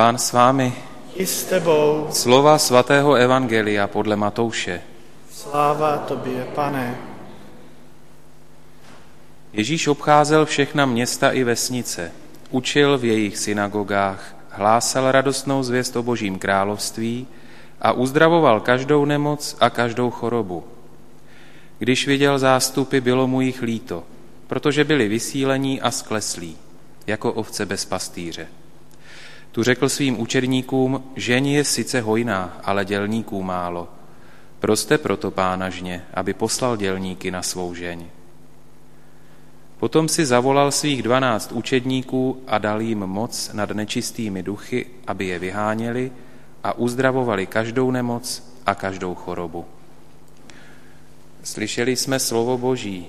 Pán s vámi. I s tebou. Slova svatého Evangelia podle Matouše. Sláva tobě, pane. Ježíš obcházel všechna města i vesnice, učil v jejich synagogách, hlásal radostnou zvěst o božím království a uzdravoval každou nemoc a každou chorobu. Když viděl zástupy, bylo mu jich líto, protože byli vysílení a skleslí, jako ovce bez pastýře. Tu řekl svým učedníkům, žeň je sice hojná, ale dělníků málo. Proste proto pána žně, aby poslal dělníky na svou žeň. Potom si zavolal svých dvanáct učedníků a dal jim moc nad nečistými duchy, aby je vyháněli a uzdravovali každou nemoc a každou chorobu. Slyšeli jsme slovo Boží.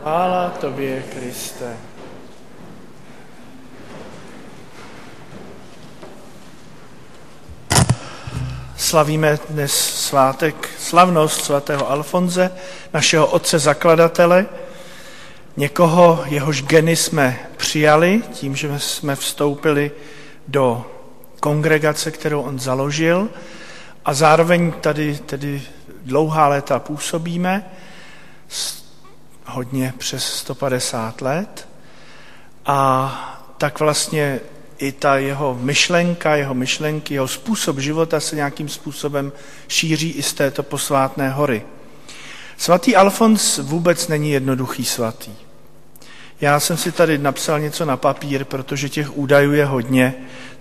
Chvála tobě, Kriste. Slavíme dnes svátek, slavnost svatého Alfonze, našeho otce zakladatele, někoho, jehož geny jsme přijali tím, že jsme vstoupili do kongregace, kterou on založil a zároveň tady tedy dlouhá léta působíme, hodně přes 150 let. A tak vlastně i ta jeho myšlenka, jeho myšlenky, jeho způsob života se nějakým způsobem šíří i z této posvátné hory. Svatý Alfons vůbec není jednoduchý svatý. Já jsem si tady napsal něco na papír, protože těch údajů je hodně,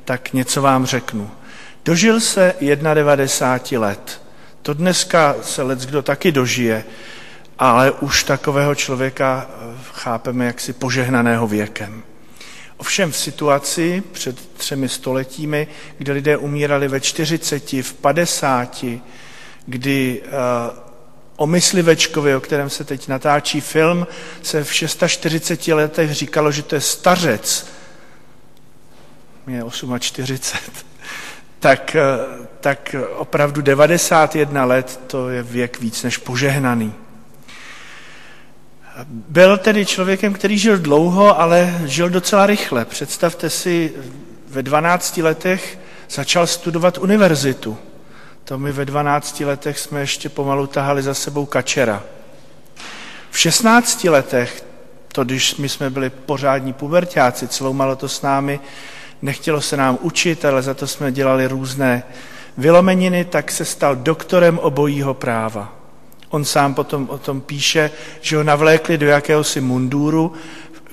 tak něco vám řeknu. Dožil se 91 let. To dneska se let kdo taky dožije, ale už takového člověka eh, chápeme jaksi požehnaného věkem. Ovšem v situaci před třemi stoletími, kdy lidé umírali ve 40, v 50, kdy uh, o myslivečkovi, o kterém se teď natáčí film, se v 640 letech říkalo, že to je stařec, mě je 48, tak, eh, tak opravdu 91 let to je věk víc než požehnaný. Byl tedy člověkem, který žil dlouho, ale žil docela rychle. Představte si, ve 12 letech začal studovat univerzitu. To my ve 12 letech jsme ještě pomalu tahali za sebou kačera. V 16 letech, to když my jsme byli pořádní pubertáci, malo to s námi, nechtělo se nám učit, ale za to jsme dělali různé vylomeniny, tak se stal doktorem obojího práva. On sám potom o tom píše, že ho navlékli do jakéhosi munduru,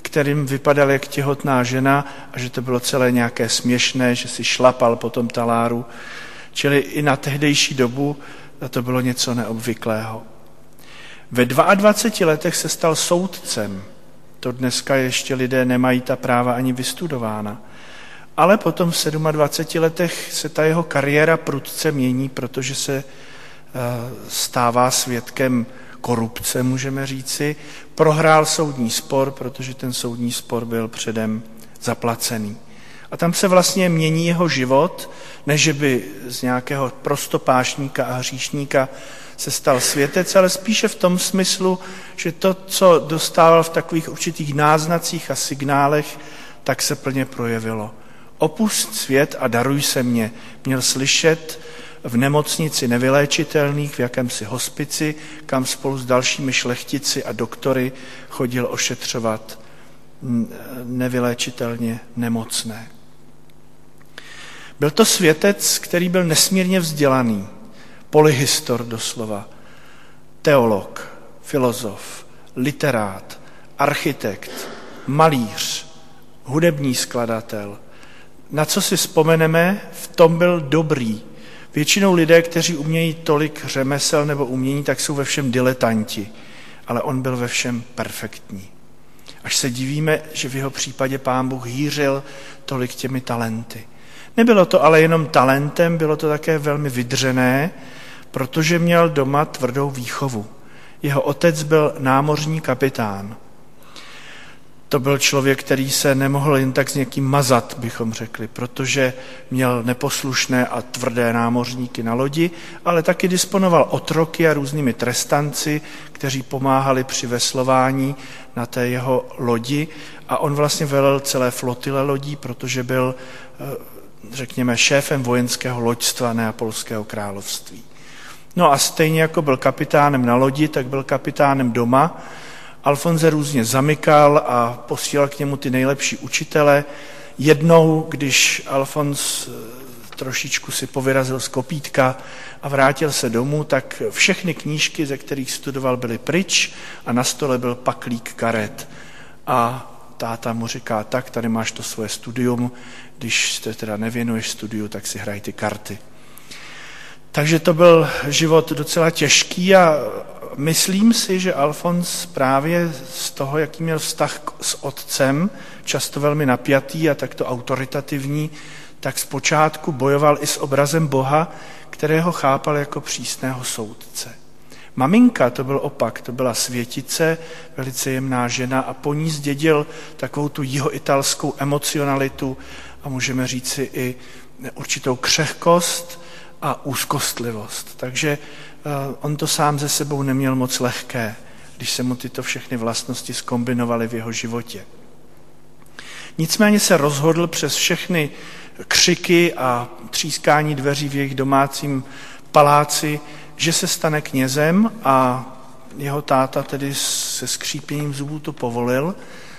kterým vypadal jak těhotná žena a že to bylo celé nějaké směšné, že si šlapal po tom taláru. Čili i na tehdejší dobu to bylo něco neobvyklého. Ve 22 letech se stal soudcem. To dneska ještě lidé nemají ta práva ani vystudována. Ale potom v 27 letech se ta jeho kariéra prudce mění, protože se stává svědkem korupce, můžeme říci. Prohrál soudní spor, protože ten soudní spor byl předem zaplacený. A tam se vlastně mění jeho život, než by z nějakého prostopášníka a hříšníka se stal světec, ale spíše v tom smyslu, že to, co dostával v takových určitých náznacích a signálech, tak se plně projevilo. Opust svět a daruj se mě. Měl slyšet v nemocnici nevyléčitelných, v jakémsi hospici, kam spolu s dalšími šlechtici a doktory chodil ošetřovat nevyléčitelně nemocné. Byl to světec, který byl nesmírně vzdělaný, polyhistor doslova, teolog, filozof, literát, architekt, malíř, hudební skladatel. Na co si vzpomeneme, v tom byl dobrý, Většinou lidé, kteří umějí tolik řemesel nebo umění, tak jsou ve všem diletanti, ale on byl ve všem perfektní. Až se divíme, že v jeho případě pán Bůh hýřil tolik těmi talenty. Nebylo to ale jenom talentem, bylo to také velmi vydřené, protože měl doma tvrdou výchovu. Jeho otec byl námořní kapitán. To byl člověk, který se nemohl jen tak s někým mazat, bychom řekli, protože měl neposlušné a tvrdé námořníky na lodi, ale taky disponoval otroky a různými trestanci, kteří pomáhali při veslování na té jeho lodi a on vlastně velel celé flotile lodí, protože byl eh, řekněme, šéfem vojenského loďstva Neapolského království. No a stejně jako byl kapitánem na lodi, tak byl kapitánem doma. Alfonze různě zamykal a posílal k němu ty nejlepší učitele. Jednou, když Alfons eh, trošičku si povyrazil z kopítka a vrátil se domů, tak všechny knížky, ze kterých studoval, byly pryč a na stole byl paklík karet. A táta mu říká, tak tady máš to svoje studium, když se teda nevěnuješ studiu, tak si hraj ty karty. Takže to byl život docela těžký a myslím si, že Alfons právě z toho, jaký měl vztah s otcem, často velmi napjatý a takto autoritativní, tak zpočátku bojoval i s obrazem Boha, kterého chápal jako přísného soudce. Maminka, to byl opak, to byla světice, velice jemná žena a po ní zdědil takovou tu jihoitalskou emocionalitu a můžeme říci i určitou křehkost a úzkostlivost. Takže on to sám ze sebou neměl moc lehké, když se mu tyto všechny vlastnosti skombinovaly v jeho životě. Nicméně se rozhodl přes všechny křiky a třískání dveří v jejich domácím paláci, že se stane knězem a jeho táta tedy se skřípěním zubů to povolil,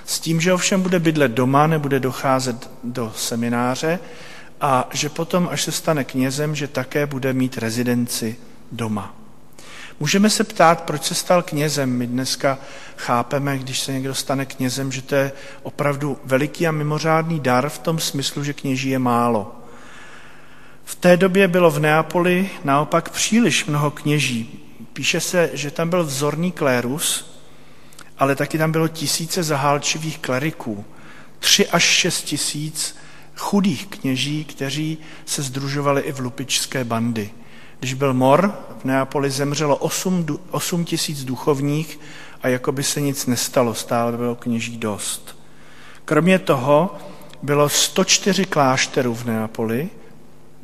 s tím, že ovšem bude bydlet doma, nebude docházet do semináře a že potom, až se stane knězem, že také bude mít rezidenci doma. Můžeme se ptát, proč se stal knězem. My dneska chápeme, když se někdo stane knězem, že to je opravdu veliký a mimořádný dar v tom smyslu, že kněží je málo. V té době bylo v Neapoli naopak příliš mnoho kněží. Píše se, že tam byl vzorný klérus, ale taky tam bylo tisíce zahálčivých kleriků. Tři až šest tisíc chudých kněží, kteří se združovali i v lupičské bandy. Když byl mor, v Neapoli zemřelo 8, 8 tisíc duchovních a jako by se nic nestalo, stále bylo kněží dost. Kromě toho bylo 104 klášterů v Neapoli,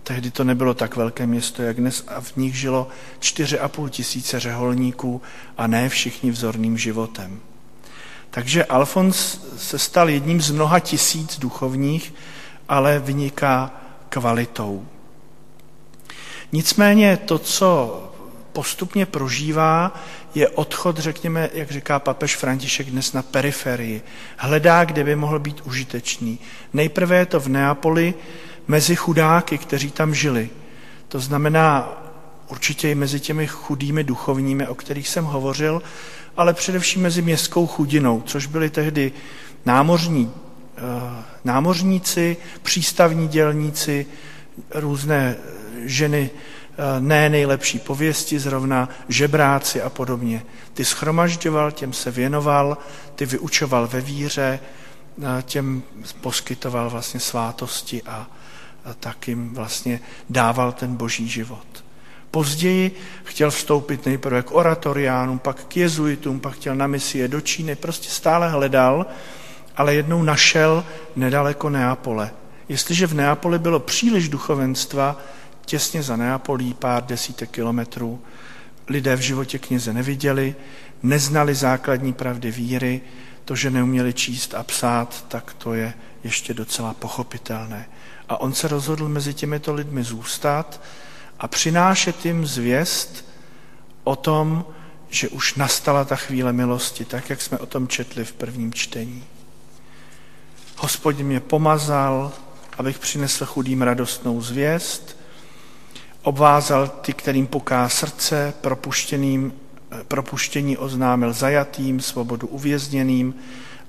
tehdy to nebylo tak velké město, jak dnes, a v nich žilo 4,5 tisíce řeholníků a ne všichni vzorným životem. Takže Alfons se stal jedním z mnoha tisíc duchovních, ale vyniká kvalitou. Nicméně to, co postupně prožívá, je odchod, řekněme, jak říká papež František dnes na periferii. Hledá, kde by mohl být užitečný. Nejprve je to v Neapoli mezi chudáky, kteří tam žili. To znamená určitě i mezi těmi chudými duchovními, o kterých jsem hovořil, ale především mezi městskou chudinou, což byli tehdy námořní, eh, námořníci, přístavní dělníci, různé ženy eh, ne nejlepší pověsti, zrovna žebráci a podobně. Ty schromažďoval, těm se věnoval, ty vyučoval ve víře, eh, těm poskytoval vlastně svátosti a, tak jim vlastně dával ten boží život. Později chtěl vstoupit nejprve k oratoriánům, pak k jezuitům, pak chtěl na misie do Číny, prostě stále hledal, ale jednou našel nedaleko Neapole. Jestliže v Neapoli bylo příliš duchovenstva, těsně za Neapolí, pár desítek kilometrů, lidé v životě kněze neviděli, neznali základní pravdy víry, to, že neuměli číst a psát, tak to je ještě docela pochopitelné. A on se rozhodl mezi těmito lidmi zůstat, a přinášet jim zvěst o tom, že už nastala ta chvíle milosti, tak jak jsme o tom četli v prvním čtení. Hospodin mě pomazal, abych přinesl chudým radostnou zvěst, obvázal ty, kterým poká srdce, propuštěným, propuštění oznámil zajatým, svobodu uvězněným,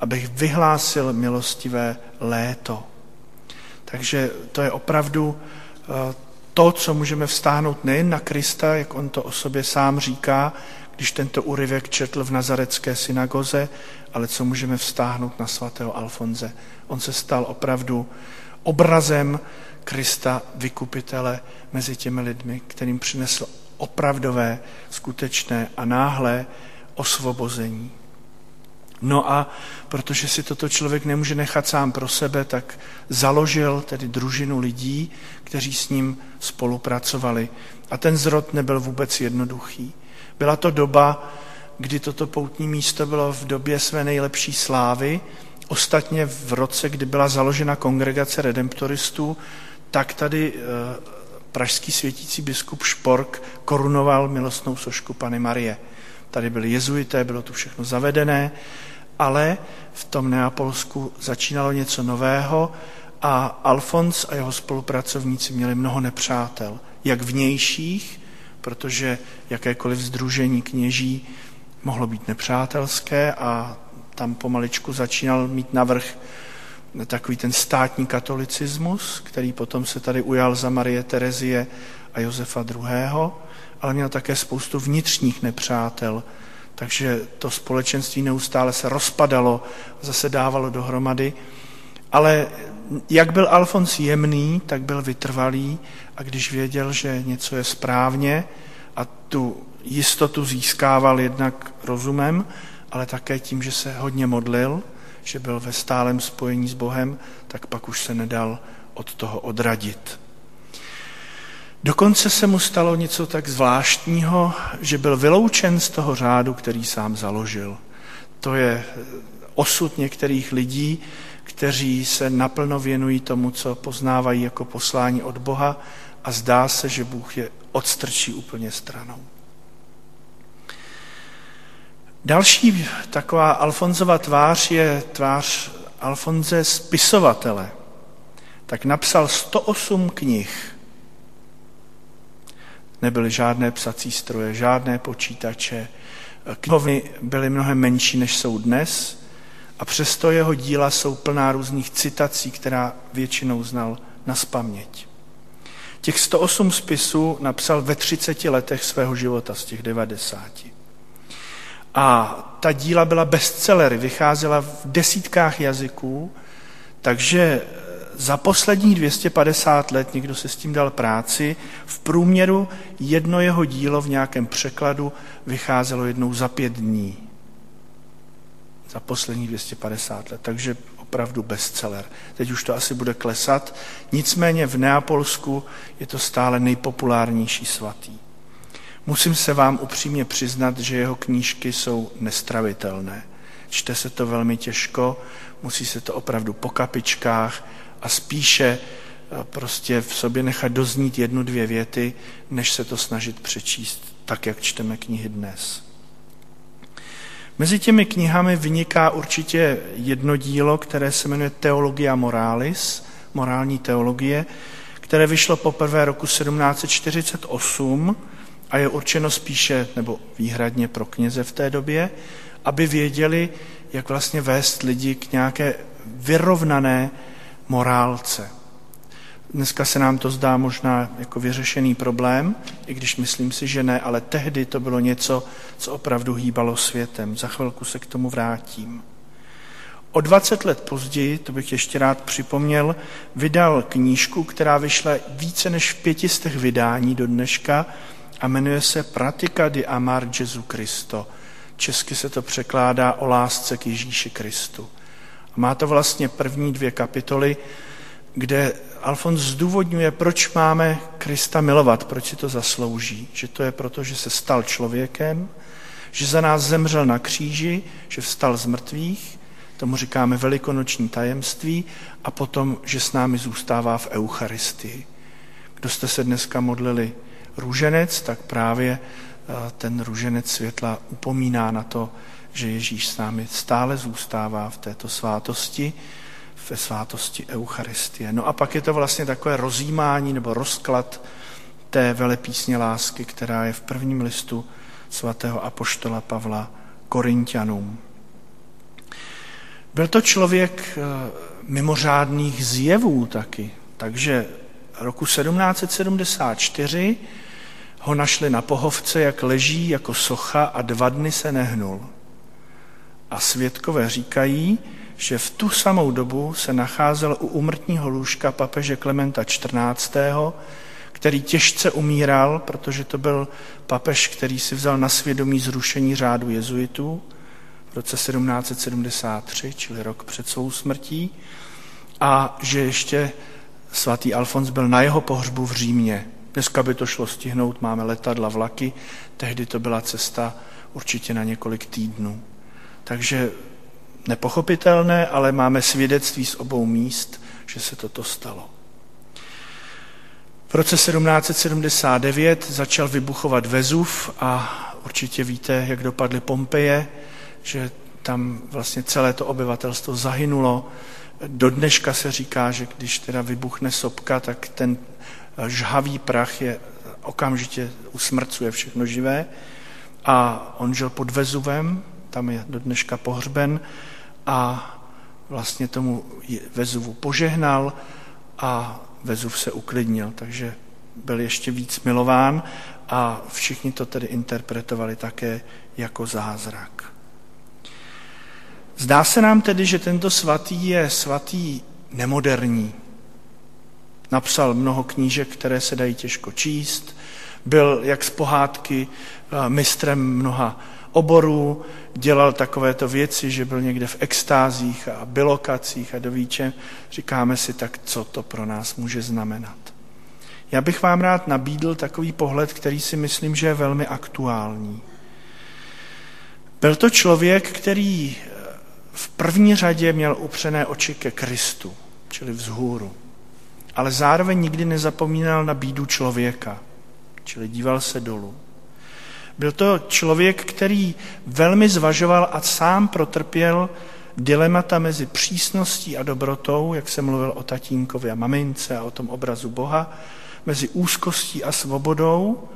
abych vyhlásil milostivé léto. Takže to je opravdu eh, to, co můžeme vstáhnout nejen na Krista, jak on to o sobě sám říká, když tento úryvek četl v nazarecké synagoze, ale co můžeme vstáhnout na svatého Alfonze. On se stal opravdu obrazem Krista, vykupitele mezi těmi lidmi, kterým přinesl opravdové, skutečné a náhlé osvobození. No a protože si toto člověk nemůže nechat sám pro sebe, tak založil tedy družinu lidí, kteří s ním spolupracovali. A ten zrod nebyl vůbec jednoduchý. Byla to doba, kdy toto poutní místo bylo v době své nejlepší slávy. Ostatně v roce, kdy byla založena kongregace redemptoristů, tak tady eh, pražský světící biskup Špork korunoval milostnou sošku Pany Marie. Tady byli jezuité, bylo tu všechno zavedené, ale v tom Neapolsku začínalo něco nového a Alfons a jeho spolupracovníci měli mnoho nepřátel, jak vnějších, protože jakékoliv združení kněží mohlo být nepřátelské a tam pomaličku začínal mít navrh takový ten státní katolicismus, který potom se tady ujal za Marie Terezie a Josefa II., ale měl také spoustu vnitřních nepřátel, takže to společenství neustále se rozpadalo, zase dávalo dohromady. Ale jak byl Alfons jemný, tak byl vytrvalý a když věděl, že něco je správně a tu jistotu získával jednak rozumem, ale také tím, že se hodně modlil, že byl ve stálem spojení s Bohem, tak pak už se nedal od toho odradit. Dokonce se mu stalo něco tak zvláštního, že byl vyloučen z toho řádu, který sám založil. To je osud některých lidí, kteří se naplno věnují tomu, co poznávají jako poslání od Boha a zdá se, že Bůh je odstrčí úplně stranou. Další taková Alfonzova tvář je tvář Alfonze spisovatele. Tak napsal 108 knih. Nebyly žádné psací stroje, žádné počítače. Knihovny byly mnohem menší, než jsou dnes a přesto jeho díla jsou plná různých citací, která většinou znal na spaměť. Těch 108 spisů napsal ve 30 letech svého života z těch 90. A ta díla byla bestsellery, vycházela v desítkách jazyků, takže za posledních 250 let někdo se s tím dal práci. V průměru jedno jeho dílo v nějakém překladu vycházelo jednou za pět dní. Za posledních 250 let. Takže opravdu bestseller. Teď už to asi bude klesat. Nicméně v Neapolsku je to stále nejpopulárnější svatý. Musím se vám upřímně přiznat, že jeho knížky jsou nestravitelné. Čte se to velmi těžko, musí se to opravdu po kapičkách a spíše eh, prostě v sobě nechat doznít jednu, dvě věty, než se to snažit přečíst tak, jak čteme knihy dnes. Mezi těmi knihami vyniká určitě jedno dílo, které se jmenuje Teologia Moralis, morální teologie, které vyšlo poprvé roku 1748 a je určeno spíše nebo výhradně pro kněze v té době, aby věděli, jak vlastně vést lidi k nějaké vyrovnané morálce. Dneska se nám to zdá možná jako vyřešený problém, i když myslím si, že ne, ale tehdy to bylo něco, co opravdu hýbalo světem. Za chvilku se k tomu vrátím. O 20 let později, to bych ještě rád připomněl, vydal knížku, která vyšla více než v pětistech vydání do dneška a jmenuje se Pratika di amar Jesu Cristo. Česky se to překládá o lásce k Ježíši Kristu. A má to vlastně první dvě kapitoly, kde Alfons zdůvodňuje, proč máme Krista milovat, proč si to zaslouží. Že to je proto, že se stal člověkem, že za nás zemřel na kříži, že vstal z mrtvých, tomu říkáme velikonoční tajemství, a potom, že s námi zůstává v Eucharistii. Kdo jste se dneska modlili růženec, tak právě eh, ten růženec světla upomíná na to, že Ježíš s námi stále zůstává v této svátosti, ve svátosti Eucharistie. No a pak je to vlastně takové rozjímání nebo rozklad té velepísně lásky, která je v prvním listu svatého apoštola Pavla Korintianům. Byl to člověk eh, mimořádných zjevů taky, takže roku 1774 ho našli na pohovce, jak leží jako socha a dva dny se nehnul. A svědkové říkají, že v tu samou dobu se nacházel u umrtního lůžka papeže Klementa XIV., který těžce umíral, protože to byl papež, který si vzal na svědomí zrušení řádu jezuitů v roce 1773, čili rok před svou smrtí, a že ještě svatý Alfons byl na jeho pohřbu v Římě. Dneska by to šlo stihnout, máme letadla, vlaky, tehdy to byla cesta určitě na několik týdnů. Takže nepochopitelné, ale máme svědectví z obou míst, že se toto stalo. V roce 1779 začal vybuchovat Vezuv a určitě víte, jak dopadly Pompeje, že tam vlastně celé to obyvatelstvo zahynulo. Do dneška se říká, že když teda vybuchne sopka, tak ten žhavý prach je okamžitě usmrcuje všechno živé. A on žil pod Vezuvem, tam je do dneška pohřben a vlastně tomu Vezuvu požehnal a Vezuv se uklidnil, takže byl ještě víc milován a všichni to tedy interpretovali také jako zázrak. Zdá se nám tedy, že tento svatý je svatý nemoderní. Napsal mnoho knížek, které se dají těžko číst, byl jak z pohádky eh, mistrem mnoha oborů, dělal takovéto věci, že byl někde v extázích a bilokacích a dovíče. Říkáme si, tak co to pro nás může znamenat. Já bych vám rád nabídl takový pohled, který si myslím, že je velmi aktuální. Byl to člověk, který eh, v první řadě měl upřené oči ke Kristu, čili vzhůru. Ale zároveň nikdy nezapomínal na bídu člověka, čili díval se dolů. Byl to člověk, který velmi zvažoval a sám protrpěl dilemata mezi přísností a dobrotou, jak jsem mluvil o tatínkovi a mamince a o tom obrazu Boha, mezi úzkostí a svobodou.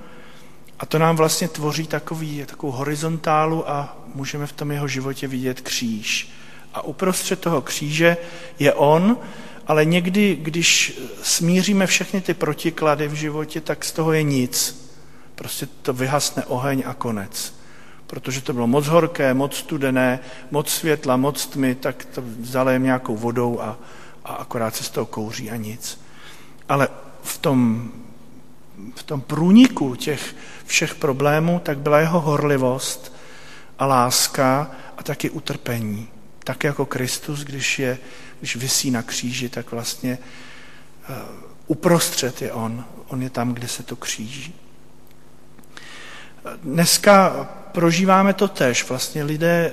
A to nám vlastně tvoří takový, takovou horizontálu a můžeme v tom jeho životě vidět kříž. A uprostřed toho kříže je on, ale někdy, když smíříme všechny ty protiklady v životě, tak z toho je nic. Prostě to vyhasne oheň a konec. Protože to bylo moc horké, moc studené, moc světla, moc tmy, tak to zalejem nějakou vodou a, a akorát se z toho kouří a nic. Ale v tom, v tom průniku těch všech problémů, tak byla jeho horlivost a láska a taky utrpení. Tak jako Kristus, když, je, když vysí na kříži, tak vlastně uh, uprostřed je on. On je tam, kde se to kříží. Dneska prožíváme to tež. Vlastně lidé,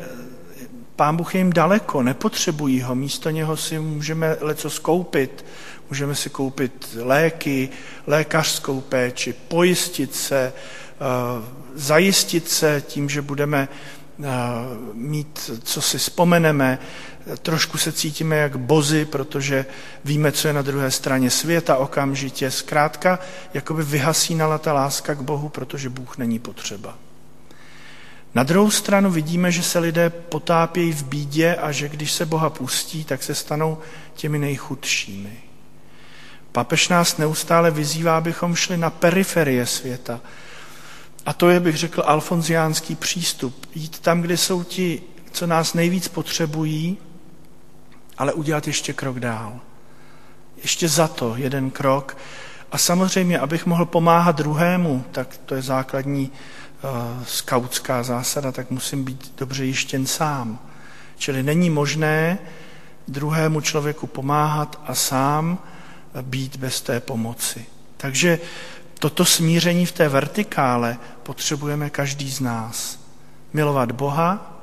pán Bůh je jim daleko, nepotřebují ho. Místo něho si můžeme leco skoupit. Můžeme si koupit léky, lékařskou péči, pojistit se, eh, zajistit se tím, že budeme eh, mít, co si vzpomeneme, trošku se cítíme jak bozy, protože víme, co je na druhé straně světa okamžitě. Zkrátka, jakoby vyhasínala ta láska k Bohu, protože Bůh není potřeba. Na druhou stranu vidíme, že se lidé potápějí v bídě a že když se Boha pustí, tak se stanou těmi nejchudšími. Papež nás neustále vyzývá, abychom šli na periferie světa. A to je, bych řekl, alfonziánský přístup. Jít tam, kde jsou ti, co nás nejvíc potřebují, ale udělat ještě krok dál. Ještě za to jeden krok. A samozřejmě, abych mohl pomáhat druhému, tak to je základní uh, skautská zásada, tak musím být dobře jištěn sám. Čili není možné druhému člověku pomáhat a sám být bez té pomoci. Takže toto smíření v té vertikále potřebujeme každý z nás. Milovat Boha,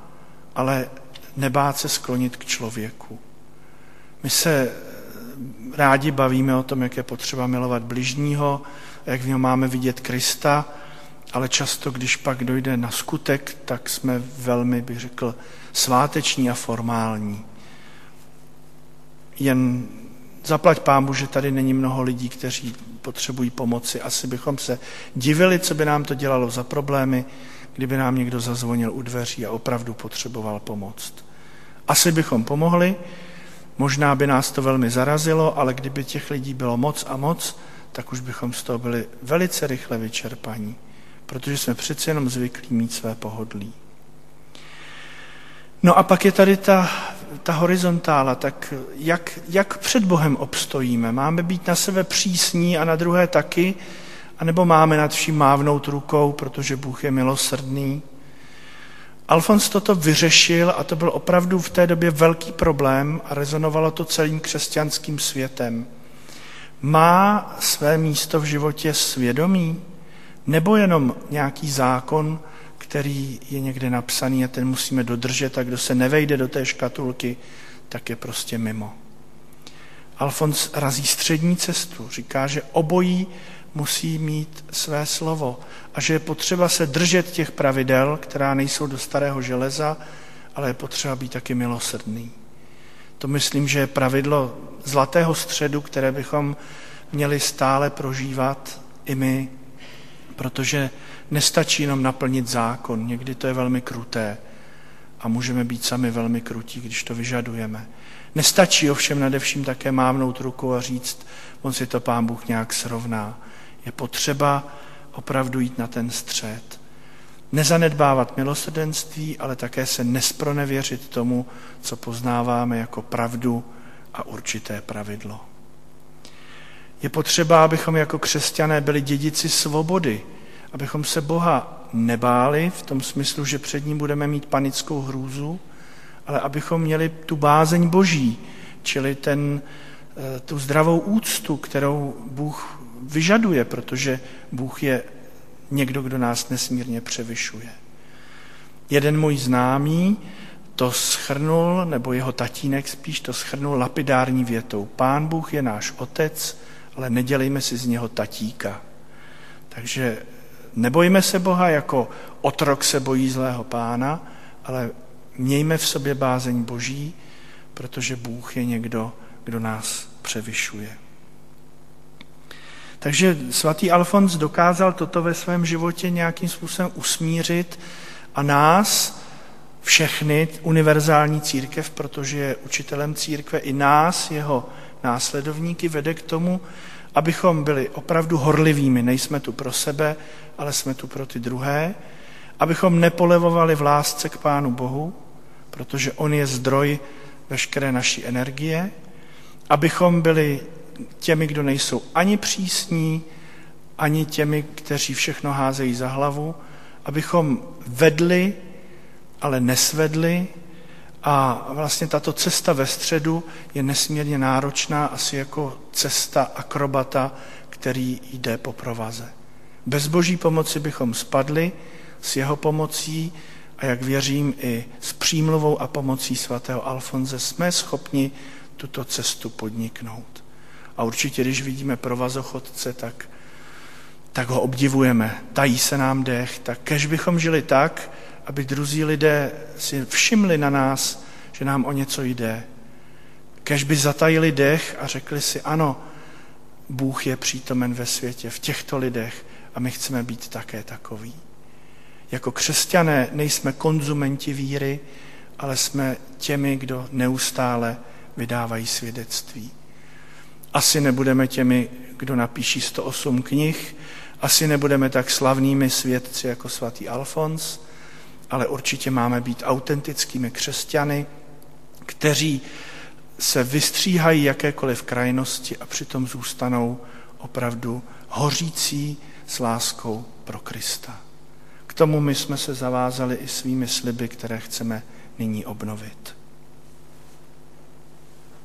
ale nebát se sklonit k člověku. My se rádi bavíme o tom, jak je potřeba milovat bližního, jak v něm máme vidět Krista, ale často, když pak dojde na skutek, tak jsme velmi, bych řekl, sváteční a formální. Jen zaplať pámu, že tady není mnoho lidí, kteří potřebují pomoci. Asi bychom se divili, co by nám to dělalo za problémy, kdyby nám někdo zazvonil u dveří a opravdu potřeboval pomoc. Asi bychom pomohli, Možná by nás to velmi zarazilo, ale kdyby těch lidí bylo moc a moc, tak už bychom z toho byli velice rychle vyčerpaní, protože jsme přeci jenom zvyklí mít své pohodlí. No a pak je tady ta, ta horizontála, tak jak, jak před Bohem obstojíme? Máme být na sebe přísní a na druhé taky, anebo máme nad vším mávnout rukou, protože Bůh je milosrdný? Alfons toto vyřešil a to byl opravdu v té době velký problém a rezonovalo to celým křesťanským světem. Má své místo v životě svědomí nebo jenom nějaký zákon, který je někde napsaný a ten musíme dodržet a kdo se nevejde do té škatulky, tak je prostě mimo. Alfons razí střední cestu, říká, že obojí musí mít své slovo a že je potřeba se držet těch pravidel, která nejsou do starého železa, ale je potřeba být taky milosrdný. To myslím, že je pravidlo zlatého středu, které bychom měli stále prožívat i my, protože nestačí jenom naplnit zákon, někdy to je velmi kruté a můžeme být sami velmi krutí, když to vyžadujeme. Nestačí ovšem nadevším také mávnout rukou a říct, on si to pán Bůh nějak srovná. Je potřeba opravdu jít na ten střed. Nezanedbávat milosrdenství, ale také se nespronevěřit tomu, co poznáváme jako pravdu a určité pravidlo. Je potřeba, abychom jako křesťané byli dědici svobody, abychom se Boha nebáli v tom smyslu, že před ním budeme mít panickou hrůzu, ale abychom měli tu bázeň boží, čili ten, eh, tu zdravou úctu, kterou Bůh vyžaduje, protože Bůh je někdo, kdo nás nesmírně převyšuje. Jeden můj známý to schrnul, nebo jeho tatínek spíš to schrnul lapidární větou. Pán Bůh je náš otec, ale nedělejme si z něho tatíka. Takže nebojme se Boha jako otrok se bojí zlého pána, ale mějme v sobě bázeň boží, protože Bůh je někdo, kdo nás převyšuje. Takže svatý Alfons dokázal toto ve svém životě nějakým způsobem usmířit a nás, všechny, univerzální církev, protože je učitelem církve, i nás, jeho následovníky, vede k tomu, abychom byli opravdu horlivými. Nejsme tu pro sebe, ale jsme tu pro ty druhé. Abychom nepolevovali v lásce k Pánu Bohu, protože On je zdroj veškeré naší energie. Abychom byli těmi, kdo nejsou ani přísní, ani těmi, kteří všechno házejí za hlavu, abychom vedli, ale nesvedli. A vlastně tato cesta ve středu je nesmírně náročná, asi jako cesta akrobata, který jde po provaze. Bez boží pomoci bychom spadli, s jeho pomocí a jak věřím i s přímluvou a pomocí svatého Alfonze jsme schopni tuto cestu podniknout. A určitě, když vidíme provazochodce, tak, tak ho obdivujeme. Tají se nám dech. Tak kež bychom žili tak, aby druzí lidé si všimli na nás, že nám o něco jde. Kež by zatajili dech a řekli si, ano, Bůh je přítomen ve světě, v těchto lidech a my chceme být také takový. Jako křesťané nejsme konzumenti víry, ale jsme těmi, kdo neustále vydávají svědectví. Asi nebudeme těmi, kdo napíší 108 knih, asi nebudeme tak slavnými svědci jako svatý Alfons, ale určitě máme být autentickými křesťany, kteří se vystříhají jakékoliv krajnosti a přitom zůstanou opravdu hořící s láskou pro Krista. K tomu my jsme se zavázali i svými sliby, které chceme nyní obnovit.